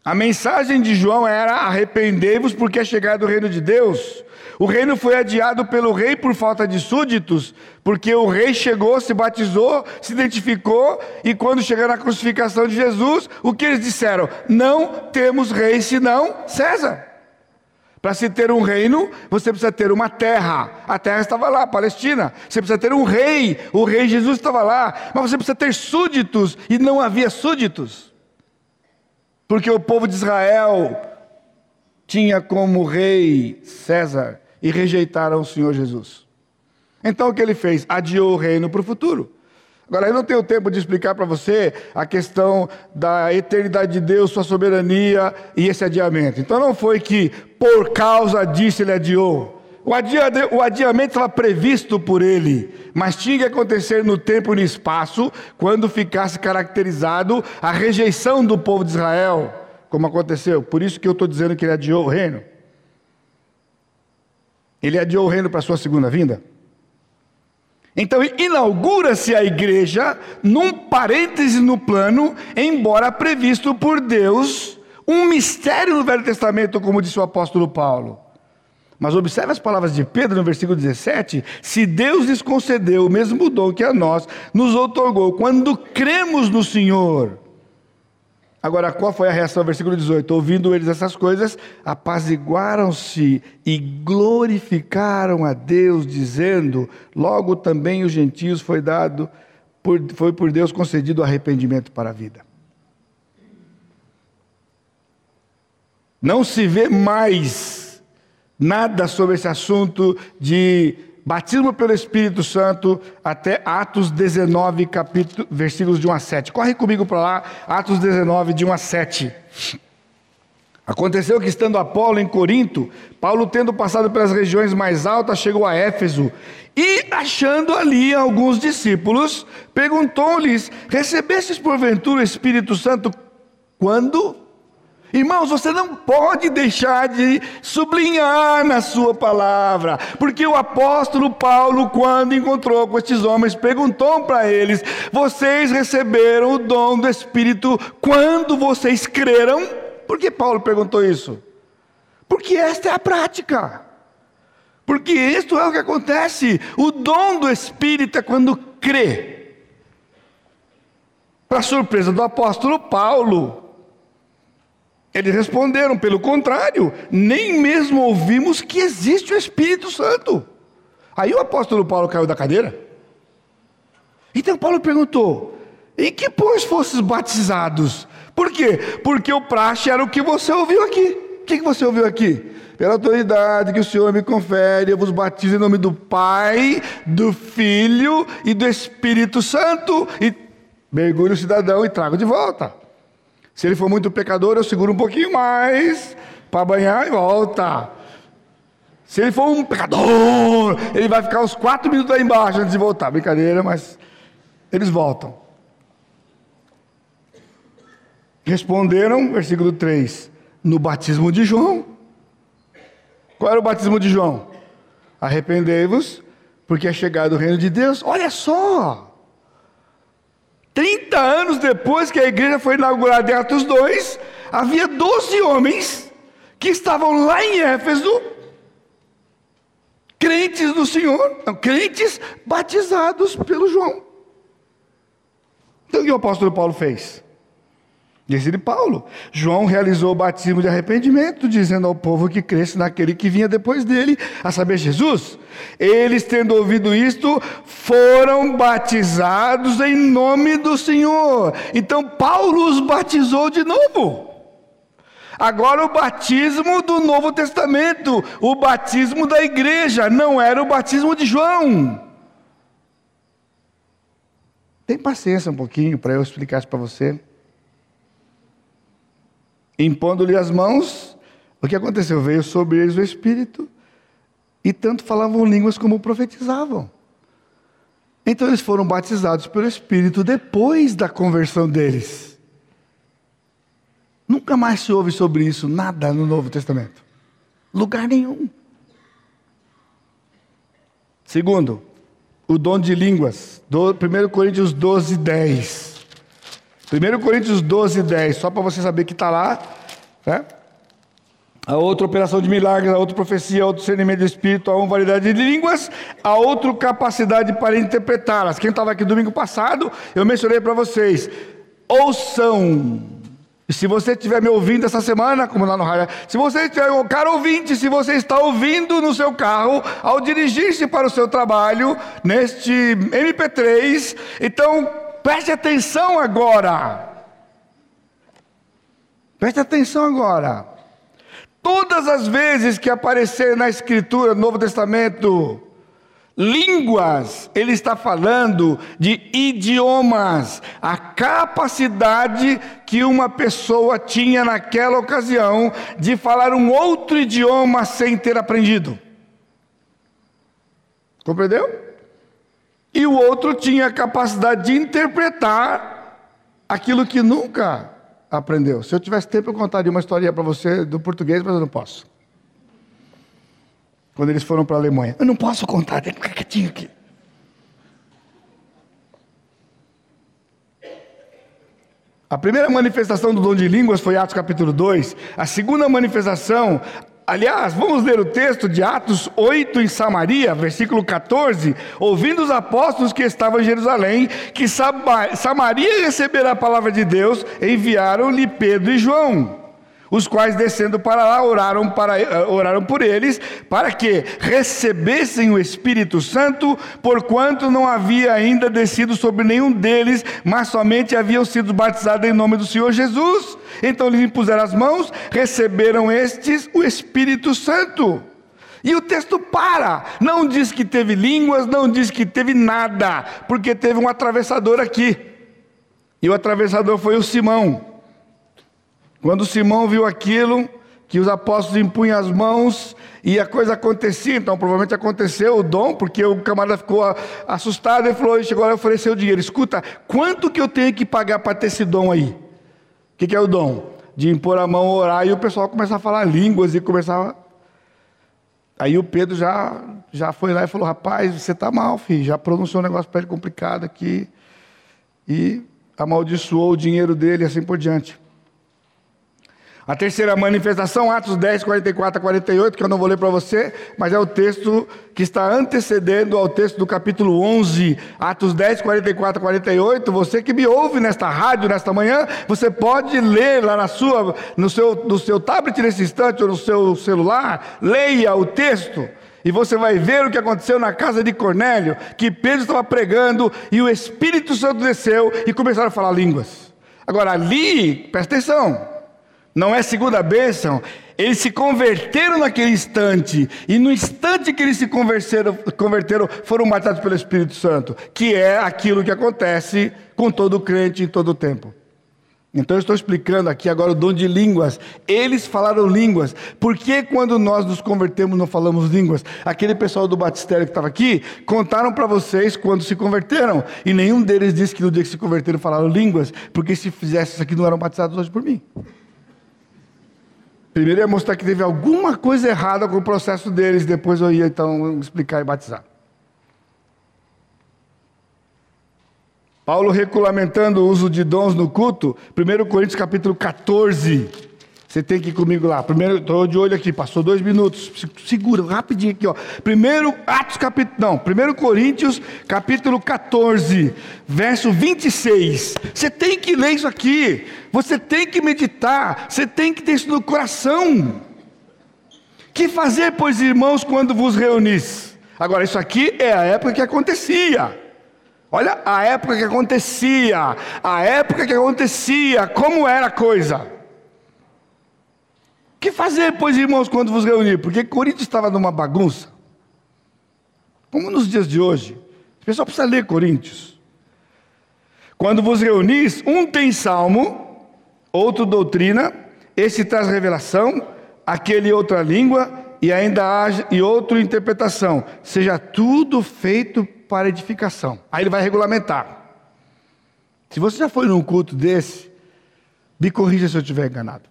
[SPEAKER 1] A mensagem de João era: arrependei-vos porque é chegado o reino de Deus. O reino foi adiado pelo rei por falta de súditos, porque o rei chegou, se batizou, se identificou, e quando chegaram na crucificação de Jesus, o que eles disseram? Não temos rei senão César. Para se ter um reino, você precisa ter uma terra. A terra estava lá, Palestina. Você precisa ter um rei. O rei Jesus estava lá. Mas você precisa ter súditos. E não havia súditos. Porque o povo de Israel tinha como rei César e rejeitaram o Senhor Jesus. Então o que ele fez? Adiou o reino para o futuro. Agora, eu não tenho tempo de explicar para você a questão da eternidade de Deus, sua soberania e esse adiamento. Então, não foi que por causa disso ele adiou. O, adia, o adiamento estava previsto por ele, mas tinha que acontecer no tempo e no espaço, quando ficasse caracterizado a rejeição do povo de Israel, como aconteceu. Por isso que eu estou dizendo que ele adiou o reino. Ele adiou o reino para a sua segunda vinda. Então inaugura-se a igreja num parêntese no plano, embora previsto por Deus, um mistério no Velho Testamento, como disse o apóstolo Paulo. Mas observe as palavras de Pedro no versículo 17: se Deus lhes concedeu o mesmo dom que a nós, nos otorgou quando cremos no Senhor. Agora, qual foi a reação? Versículo 18: Ouvindo eles essas coisas, apaziguaram-se e glorificaram a Deus, dizendo: Logo também os gentios foi dado, por, foi por Deus concedido arrependimento para a vida. Não se vê mais nada sobre esse assunto de batismo pelo Espírito Santo até Atos 19, capítulo, versículos de 1 a 7. Corre comigo para lá, Atos 19, de 1 a 7. Aconteceu que, estando Apolo em Corinto, Paulo, tendo passado pelas regiões mais altas, chegou a Éfeso e, achando ali alguns discípulos, perguntou-lhes: Recebestes porventura o Espírito Santo quando? Irmãos, você não pode deixar de sublinhar na sua palavra, porque o apóstolo Paulo, quando encontrou com estes homens, perguntou para eles: Vocês receberam o dom do Espírito quando vocês creram? Por que Paulo perguntou isso? Porque esta é a prática. Porque isto é o que acontece. O dom do Espírito é quando crê. Para surpresa do apóstolo Paulo, eles responderam, pelo contrário, nem mesmo ouvimos que existe o Espírito Santo. Aí o apóstolo Paulo caiu da cadeira. Então Paulo perguntou: em que pois fosses batizados? Por quê? Porque o praxe era o que você ouviu aqui. O que você ouviu aqui? Pela autoridade que o Senhor me confere, eu vos batizo em nome do Pai, do Filho e do Espírito Santo. E mergulho o cidadão e trago de volta. Se ele for muito pecador, eu seguro um pouquinho mais para banhar e volta. Se ele for um pecador, ele vai ficar uns quatro minutos lá embaixo antes de voltar. Brincadeira, mas eles voltam. Responderam, versículo 3, no batismo de João. Qual era o batismo de João? Arrependei-vos, porque é chegado o reino de Deus. Olha só! 30 anos depois que a igreja foi inaugurada em Atos 2, havia 12 homens que estavam lá em Éfeso, crentes do Senhor, não, crentes batizados pelo João. Então o que o apóstolo Paulo fez? Disse-lhe Paulo: João realizou o batismo de arrependimento, dizendo ao povo que cresce naquele que vinha depois dele, a saber, Jesus. Eles, tendo ouvido isto, foram batizados em nome do Senhor. Então, Paulo os batizou de novo. Agora, o batismo do Novo Testamento, o batismo da igreja, não era o batismo de João. Tem paciência um pouquinho para eu explicar isso para você impondo-lhe as mãos, o que aconteceu? Veio sobre eles o Espírito, e tanto falavam línguas como profetizavam. Então eles foram batizados pelo Espírito depois da conversão deles. Nunca mais se ouve sobre isso, nada no Novo Testamento. Lugar nenhum. Segundo, o dom de línguas. 1 Coríntios 12, 10. 1 Coríntios 12, 10, só para você saber que está lá. Né? A outra operação de milagres, a outra profecia, a outro discernimento de espírito, a uma variedade de línguas, a outra capacidade para interpretá-las. Quem estava aqui domingo passado, eu mencionei para vocês. Ouçam. E se você estiver me ouvindo essa semana, como lá no rádio, se você estiver, caro ouvinte, se você está ouvindo no seu carro, ao dirigir-se para o seu trabalho, neste MP3, então Preste atenção agora. Preste atenção agora. Todas as vezes que aparecer na Escritura, no Novo Testamento, línguas, ele está falando de idiomas, a capacidade que uma pessoa tinha naquela ocasião de falar um outro idioma sem ter aprendido. Compreendeu? E o outro tinha a capacidade de interpretar aquilo que nunca aprendeu. Se eu tivesse tempo, eu contaria uma historinha para você do português, mas eu não posso. Quando eles foram para a Alemanha. Eu não posso contar, tem que ficar quietinho aqui. A primeira manifestação do dom de línguas foi Atos capítulo 2. A segunda manifestação, Aliás, vamos ler o texto de Atos 8 em Samaria, versículo 14. Ouvindo os apóstolos que estavam em Jerusalém, que Samaria receberá a palavra de Deus, enviaram-lhe Pedro e João os quais descendo para lá oraram, para, eh, oraram por eles, para que recebessem o Espírito Santo, porquanto não havia ainda descido sobre nenhum deles, mas somente haviam sido batizados em nome do Senhor Jesus. Então lhes impuseram as mãos, receberam estes o Espírito Santo. E o texto para, não diz que teve línguas, não diz que teve nada, porque teve um atravessador aqui. E o atravessador foi o Simão. Quando Simão viu aquilo, que os apóstolos impunham as mãos e a coisa acontecia, então provavelmente aconteceu o dom, porque o camarada ficou assustado e falou: chegou e ofereceu o dinheiro. Escuta, quanto que eu tenho que pagar para ter esse dom aí? O que, que é o dom? De impor a mão, orar e o pessoal começar a falar línguas e começava. Aí o Pedro já, já foi lá e falou: Rapaz, você está mal, filho. Já pronunciou um negócio para ele complicado aqui. E amaldiçoou o dinheiro dele e assim por diante. A terceira manifestação, Atos 10, 44 a 48, que eu não vou ler para você, mas é o texto que está antecedendo ao texto do capítulo 11, Atos 10, 44 a 48. Você que me ouve nesta rádio, nesta manhã, você pode ler lá na sua, no, seu, no seu tablet nesse instante ou no seu celular, leia o texto. E você vai ver o que aconteceu na casa de Cornélio, que Pedro estava pregando e o Espírito Santo desceu e começaram a falar línguas. Agora ali, presta atenção, não é segunda bênção. Eles se converteram naquele instante, e no instante que eles se converteram, converteram, foram matados pelo Espírito Santo, que é aquilo que acontece com todo crente em todo tempo. Então eu estou explicando aqui agora o dom de línguas. Eles falaram línguas. Por que quando nós nos convertemos não falamos línguas? Aquele pessoal do batistério que estava aqui contaram para vocês quando se converteram. E nenhum deles disse que no dia que se converteram falaram línguas, porque se fizesse isso aqui não eram batizados hoje por mim. Primeiro ia mostrar que teve alguma coisa errada com o processo deles, depois eu ia então explicar e batizar. Paulo regulamentando o uso de dons no culto, 1 Coríntios capítulo 14. Você tem que ir comigo lá. Primeiro, estou de olho aqui, passou dois minutos. Segura, rapidinho aqui, ó. Primeiro, Atos capítulo. Não, 1 Coríntios, capítulo 14, verso 26. Você tem que ler isso aqui. Você tem que meditar. Você tem que ter isso no coração. Que fazer, pois, irmãos, quando vos reunis? Agora, isso aqui é a época que acontecia. Olha a época que acontecia. A época que acontecia. Como era a coisa que fazer, pois, irmãos, quando vos reunir? Porque Coríntios estava numa bagunça. Como nos dias de hoje. O pessoal precisa ler Coríntios. Quando vos reunis, um tem salmo, outro doutrina, esse traz revelação, aquele outra língua, e ainda e outro interpretação. Seja tudo feito para edificação. Aí ele vai regulamentar. Se você já foi num culto desse, me corrija se eu estiver enganado.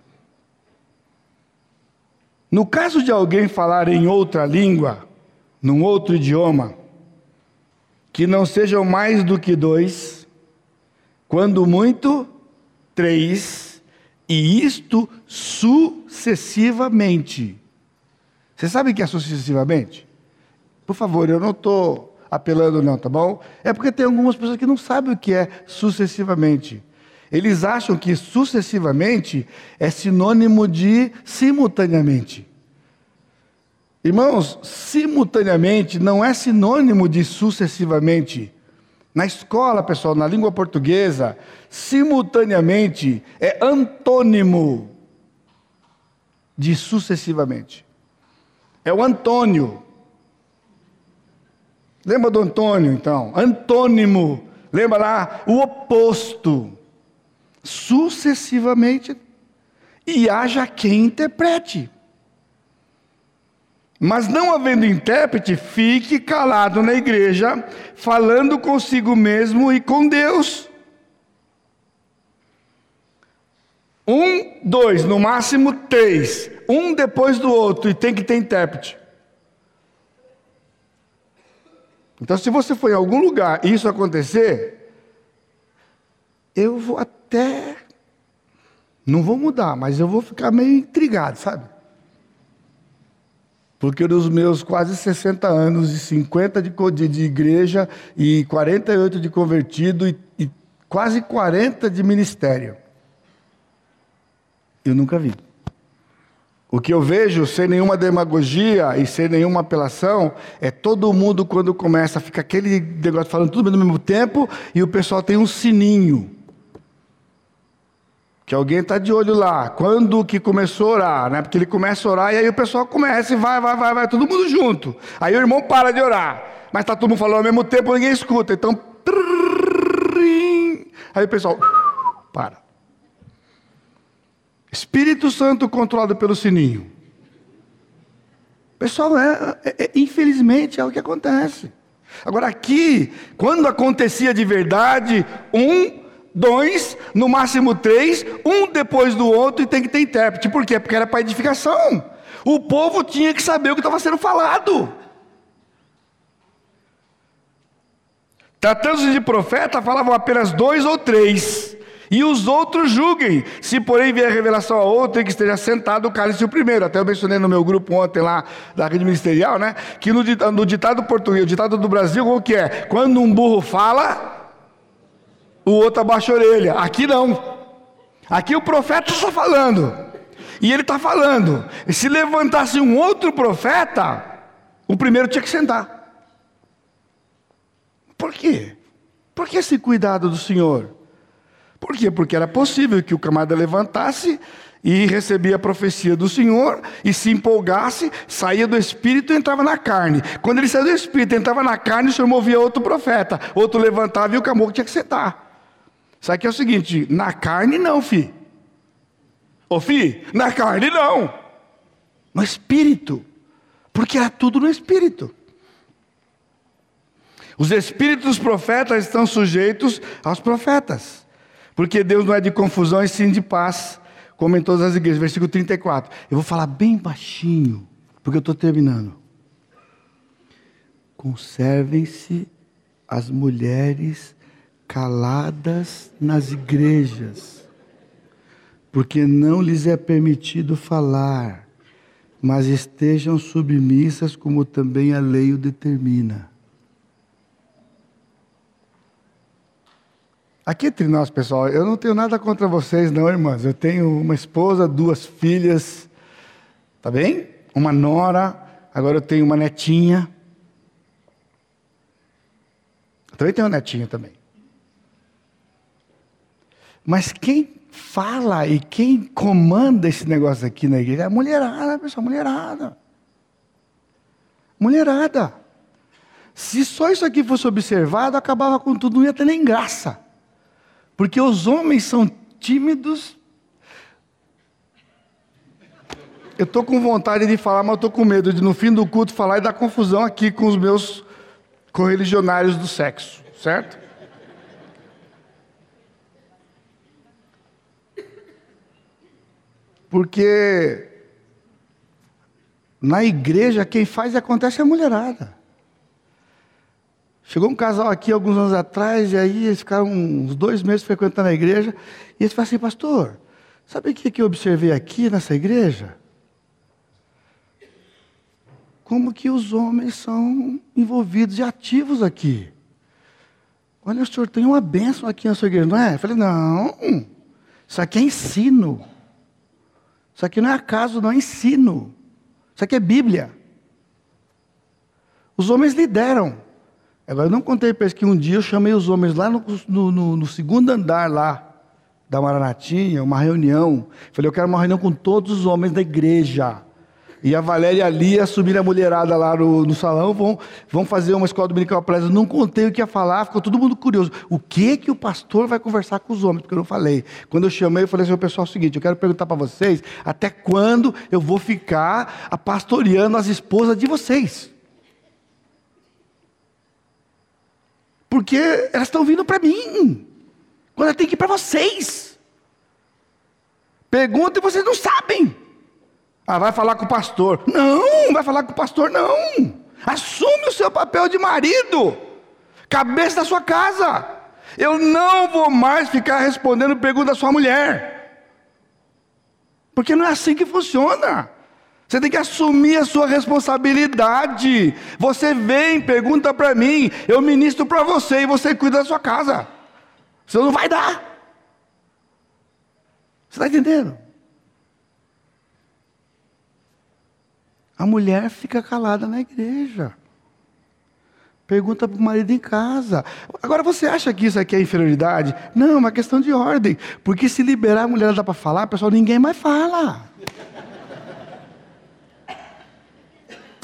[SPEAKER 1] No caso de alguém falar em outra língua, num outro idioma, que não sejam mais do que dois, quando muito, três, e isto sucessivamente. Você sabe o que é sucessivamente? Por favor, eu não estou apelando, não, tá bom? É porque tem algumas pessoas que não sabem o que é sucessivamente. Eles acham que sucessivamente é sinônimo de simultaneamente. Irmãos, simultaneamente não é sinônimo de sucessivamente. Na escola, pessoal, na língua portuguesa, simultaneamente é antônimo de sucessivamente. É o Antônio. Lembra do Antônio, então? Antônimo. Lembra lá? O oposto sucessivamente, e haja quem interprete. Mas não havendo intérprete, fique calado na igreja, falando consigo mesmo e com Deus. Um, dois, no máximo três, um depois do outro, e tem que ter intérprete. Então, se você for em algum lugar e isso acontecer, eu vou até. Não vou mudar, mas eu vou ficar meio intrigado, sabe? Porque nos meus quase 60 anos, e 50 de, de, de igreja, e 48 de convertido, e, e quase 40 de ministério, eu nunca vi. O que eu vejo, sem nenhuma demagogia e sem nenhuma apelação, é todo mundo, quando começa, fica aquele negócio falando tudo ao mesmo tempo, e o pessoal tem um sininho que alguém está de olho lá. Quando que começou a orar, né? Porque ele começa a orar e aí o pessoal começa e vai, vai, vai, vai, todo mundo junto. Aí o irmão para de orar, mas está todo mundo falando ao mesmo tempo, ninguém escuta. Então, aí o pessoal para. Espírito Santo controlado pelo sininho. Pessoal, é, é, é, infelizmente é o que acontece. Agora, aqui, quando acontecia de verdade, um, dois, no máximo três, um depois do outro, e tem que ter intérprete. Por quê? Porque era para edificação. O povo tinha que saber o que estava sendo falado. Tratando-se de profeta, falavam apenas dois ou três. E os outros julguem. Se, porém, vier revelação a outro, que esteja sentado, cale-se o primeiro. Até eu mencionei no meu grupo ontem lá, da rede ministerial, né? Que no, no ditado português, o ditado do Brasil, qual que é? Quando um burro fala, o outro abaixa a orelha. Aqui não. Aqui o profeta está falando. E ele está falando. Se levantasse um outro profeta, o primeiro tinha que sentar. Por quê? Por que esse cuidado do Senhor? Por quê? Porque era possível que o camarada levantasse e recebia a profecia do Senhor e se empolgasse, saía do espírito e entrava na carne. Quando ele saía do espírito entrava na carne, o Senhor movia outro profeta, outro levantava e o camorro tinha que sentar. Sabe que é o seguinte: na carne não, fi. Ô fi, na carne não. No espírito. Porque era tudo no espírito. Os espíritos profetas estão sujeitos aos profetas. Porque Deus não é de confusão e sim de paz, como em todas as igrejas. Versículo 34. Eu vou falar bem baixinho, porque eu estou terminando. Conservem-se as mulheres caladas nas igrejas, porque não lhes é permitido falar, mas estejam submissas, como também a lei o determina. Aqui entre nós, pessoal, eu não tenho nada contra vocês, não, irmãs. Eu tenho uma esposa, duas filhas, tá bem? Uma nora, agora eu tenho uma netinha. Eu também tenho uma netinha também. Mas quem fala e quem comanda esse negócio aqui na igreja é a mulherada, pessoal, mulherada. Mulherada. Se só isso aqui fosse observado, acabava com tudo, não ia ter nem graça. Porque os homens são tímidos. Eu estou com vontade de falar, mas estou com medo de no fim do culto falar e dar confusão aqui com os meus correligionários do sexo, certo? Porque na igreja quem faz e acontece é a mulherada. Chegou um casal aqui alguns anos atrás, e aí eles ficaram uns dois meses frequentando a igreja, e eles falaram assim, pastor, sabe o que eu observei aqui nessa igreja? Como que os homens são envolvidos e ativos aqui. Olha, o senhor tem uma bênção aqui na sua igreja, não é? Eu falei, não, isso aqui é ensino. Isso aqui não é acaso, não é ensino. Isso aqui é Bíblia. Os homens lideram. Agora, eu não contei para eles que um dia eu chamei os homens lá no, no, no segundo andar lá da Maranatinha, uma reunião. Falei, eu quero uma reunião com todos os homens da igreja. E a Valéria ali, a mulherada lá no, no, salão, vão, vão fazer uma escola dominical para elas. não contei o que ia falar, ficou todo mundo curioso. O que que o pastor vai conversar com os homens? Porque eu não falei. Quando eu chamei, eu falei assim, pessoal, é o seguinte, eu quero perguntar para vocês, até quando eu vou ficar pastoreando as esposas de vocês? Porque elas estão vindo para mim. Quando eu tenho que ir para vocês. Pergunta e vocês não sabem. Ah, vai falar com o pastor. Não, vai falar com o pastor, não. Assume o seu papel de marido. Cabeça da sua casa. Eu não vou mais ficar respondendo perguntas da sua mulher. Porque não é assim que funciona. Você tem que assumir a sua responsabilidade. Você vem, pergunta para mim, eu ministro para você e você cuida da sua casa. Você não vai dar. Você está entendendo? A mulher fica calada na igreja. Pergunta para o marido em casa. Agora você acha que isso aqui é inferioridade? Não, é uma questão de ordem. Porque se liberar a mulher dá para falar, pessoal, ninguém mais fala.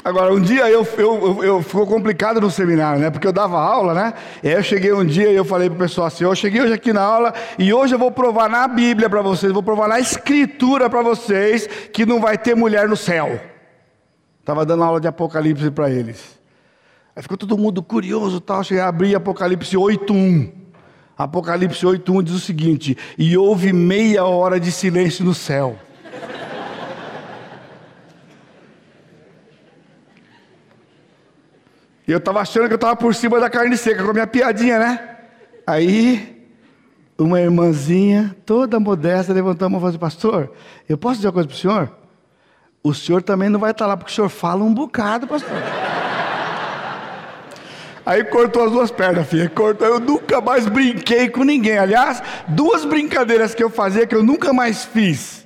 [SPEAKER 1] Agora, um dia eu, eu, eu, ficou complicado no seminário, né? Porque eu dava aula, né? E aí eu cheguei um dia e eu falei para o pessoal assim: eu cheguei hoje aqui na aula e hoje eu vou provar na Bíblia para vocês, vou provar na Escritura para vocês que não vai ter mulher no céu. Estava dando aula de Apocalipse para eles. Aí ficou todo mundo curioso, tal. Cheguei a abrir Apocalipse 8:1. Apocalipse 8:1 diz o seguinte: e houve meia hora de silêncio no céu. E eu estava achando que eu estava por cima da carne seca, com a minha piadinha, né? Aí, uma irmãzinha, toda modesta, levantou a mão e falou assim, pastor, eu posso dizer uma coisa para o senhor? O senhor também não vai estar lá, porque o senhor fala um bocado, pastor. Aí cortou as duas pernas, filha. Cortou. Eu nunca mais brinquei com ninguém. Aliás, duas brincadeiras que eu fazia que eu nunca mais fiz.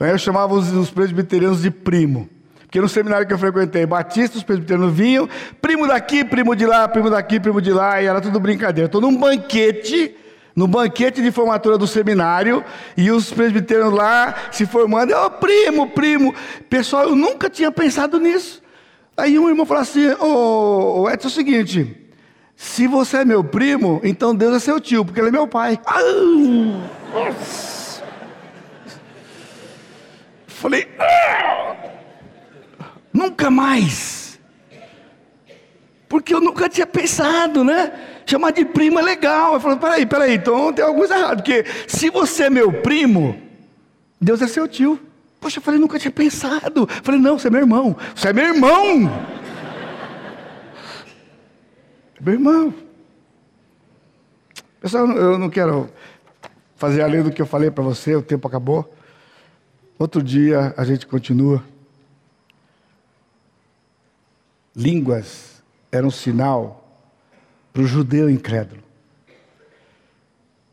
[SPEAKER 1] Eu chamava os, os presbiterianos de primo. Porque no seminário que eu frequentei, batistas, presbiterianos vinham, primo daqui, primo de lá, primo daqui, primo de lá, e era tudo brincadeira. Estou num banquete, no banquete de formatura do seminário, e os presbiterianos lá se formando, ô oh, primo, primo. Pessoal, eu nunca tinha pensado nisso. Aí um irmão falou assim: Ô oh, Edson, é o seguinte, se você é meu primo, então Deus é seu tio, porque ele é meu pai. Ah, Falei, ah! Nunca mais. Porque eu nunca tinha pensado, né? Chamar de primo é legal. Eu falei, peraí, peraí, então tem alguma coisa errada. Porque se você é meu primo, Deus é seu tio. Poxa, eu falei, nunca tinha pensado. Eu falei, não, você é meu irmão. Você é meu irmão. É meu irmão. Pessoal, eu não quero fazer além do que eu falei para você, o tempo acabou. Outro dia a gente continua. Línguas eram um sinal para o judeu incrédulo.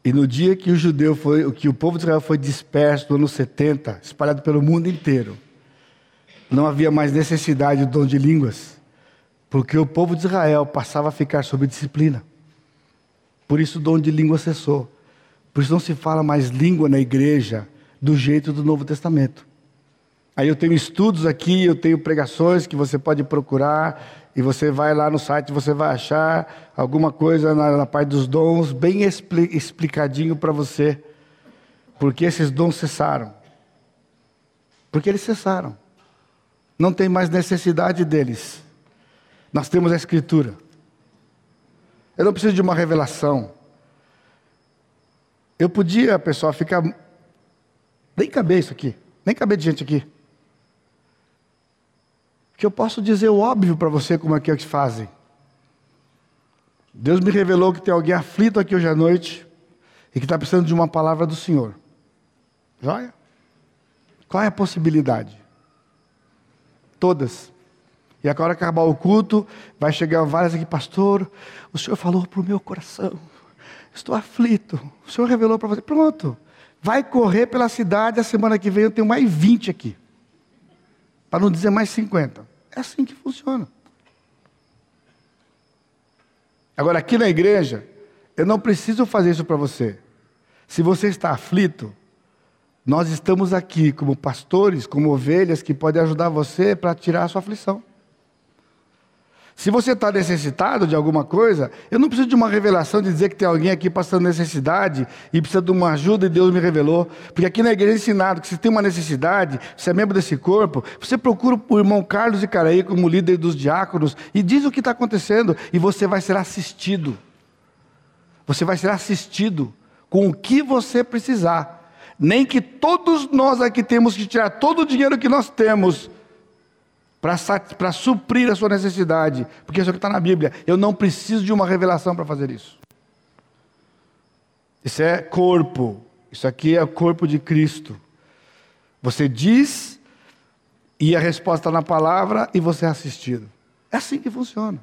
[SPEAKER 1] E no dia que o judeu foi, que o povo de Israel foi disperso no ano 70, espalhado pelo mundo inteiro, não havia mais necessidade do dom de línguas, porque o povo de Israel passava a ficar sob disciplina. Por isso o dom de língua cessou. Por isso não se fala mais língua na igreja do jeito do Novo Testamento. Aí eu tenho estudos aqui, eu tenho pregações que você pode procurar, e você vai lá no site, você vai achar alguma coisa na, na parte dos dons, bem expli explicadinho para você. Porque esses dons cessaram. Porque eles cessaram. Não tem mais necessidade deles. Nós temos a Escritura. Eu não preciso de uma revelação. Eu podia, pessoal, ficar. Nem caber isso aqui. Nem caber de gente aqui que eu posso dizer o óbvio para você como é que eles fazem. Deus me revelou que tem alguém aflito aqui hoje à noite e que está precisando de uma palavra do Senhor. Joia? Qual é a possibilidade? Todas. E agora acabar o culto, vai chegar várias aqui, pastor. O Senhor falou para o meu coração. Estou aflito. O Senhor revelou para você. Pronto. Vai correr pela cidade. A semana que vem eu tenho mais 20 aqui. Para não dizer mais 50. É assim que funciona. Agora, aqui na igreja, eu não preciso fazer isso para você. Se você está aflito, nós estamos aqui como pastores, como ovelhas que podem ajudar você para tirar a sua aflição. Se você está necessitado de alguma coisa, eu não preciso de uma revelação de dizer que tem alguém aqui passando necessidade e precisa de uma ajuda e Deus me revelou. Porque aqui na igreja é ensinado que se tem uma necessidade, você é membro desse corpo, você procura o irmão Carlos de Caraí como líder dos diáconos e diz o que está acontecendo e você vai ser assistido. Você vai ser assistido com o que você precisar. Nem que todos nós aqui temos que tirar todo o dinheiro que nós temos para suprir a sua necessidade, porque isso é o que está na Bíblia. Eu não preciso de uma revelação para fazer isso. Isso é corpo, isso aqui é o corpo de Cristo. Você diz e a resposta está na palavra e você é assistido. É assim que funciona.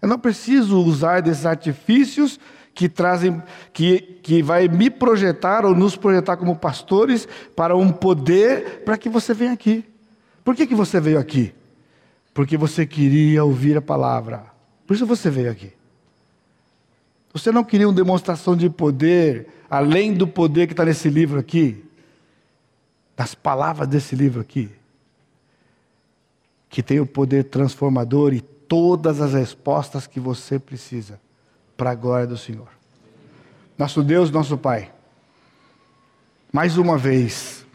[SPEAKER 1] Eu não preciso usar desses artifícios que trazem, que, que vai me projetar ou nos projetar como pastores para um poder para que você venha aqui. Por que, que você veio aqui? Porque você queria ouvir a palavra. Por isso você veio aqui. Você não queria uma demonstração de poder, além do poder que está nesse livro aqui, das palavras desse livro aqui, que tem o poder transformador e todas as respostas que você precisa para a glória do Senhor. Nosso Deus, nosso Pai, mais uma vez,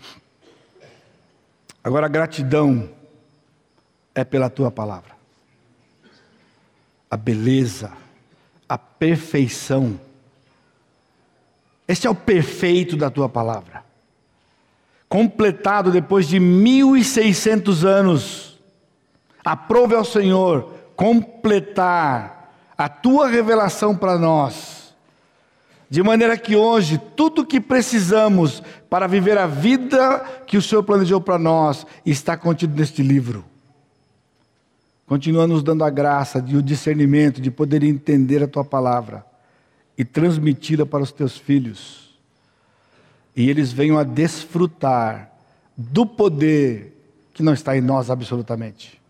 [SPEAKER 1] agora gratidão é pela tua palavra, a beleza, a perfeição. Este é o perfeito da tua palavra. Completado depois de 1600 anos. Aprove ao Senhor completar a tua revelação para nós. De maneira que hoje tudo o que precisamos para viver a vida que o Senhor planejou para nós está contido neste livro. Continua nos dando a graça e o discernimento de poder entender a tua palavra e transmiti-la para os teus filhos. E eles venham a desfrutar do poder que não está em nós absolutamente.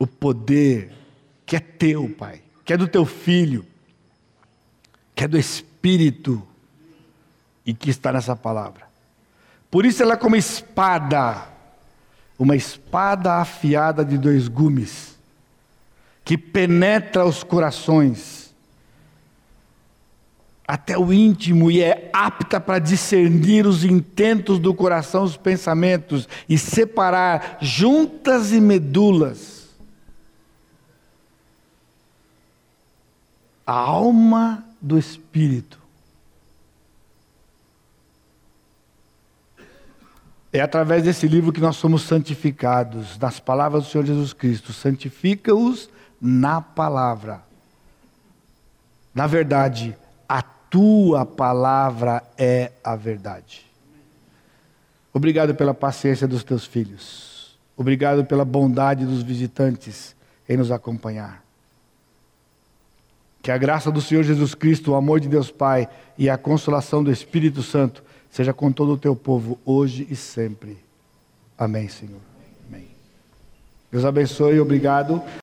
[SPEAKER 1] O poder que é teu, Pai, que é do teu filho, que é do Espírito e que está nessa palavra. Por isso ela é como espada uma espada afiada de dois gumes, que penetra os corações até o íntimo e é apta para discernir os intentos do coração, os pensamentos e separar juntas e medulas a alma do espírito. É através desse livro que nós somos santificados, nas palavras do Senhor Jesus Cristo. Santifica-os na palavra. Na verdade, a tua palavra é a verdade. Obrigado pela paciência dos teus filhos. Obrigado pela bondade dos visitantes em nos acompanhar. Que a graça do Senhor Jesus Cristo, o amor de Deus Pai e a consolação do Espírito Santo seja com todo o teu povo, hoje e sempre. Amém, Senhor. Amém. Deus abençoe, obrigado.